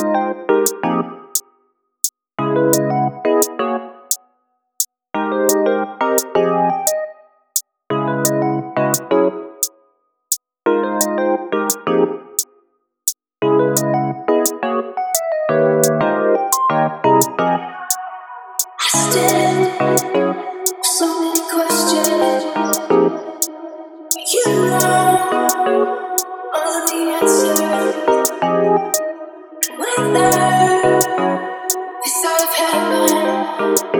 You come,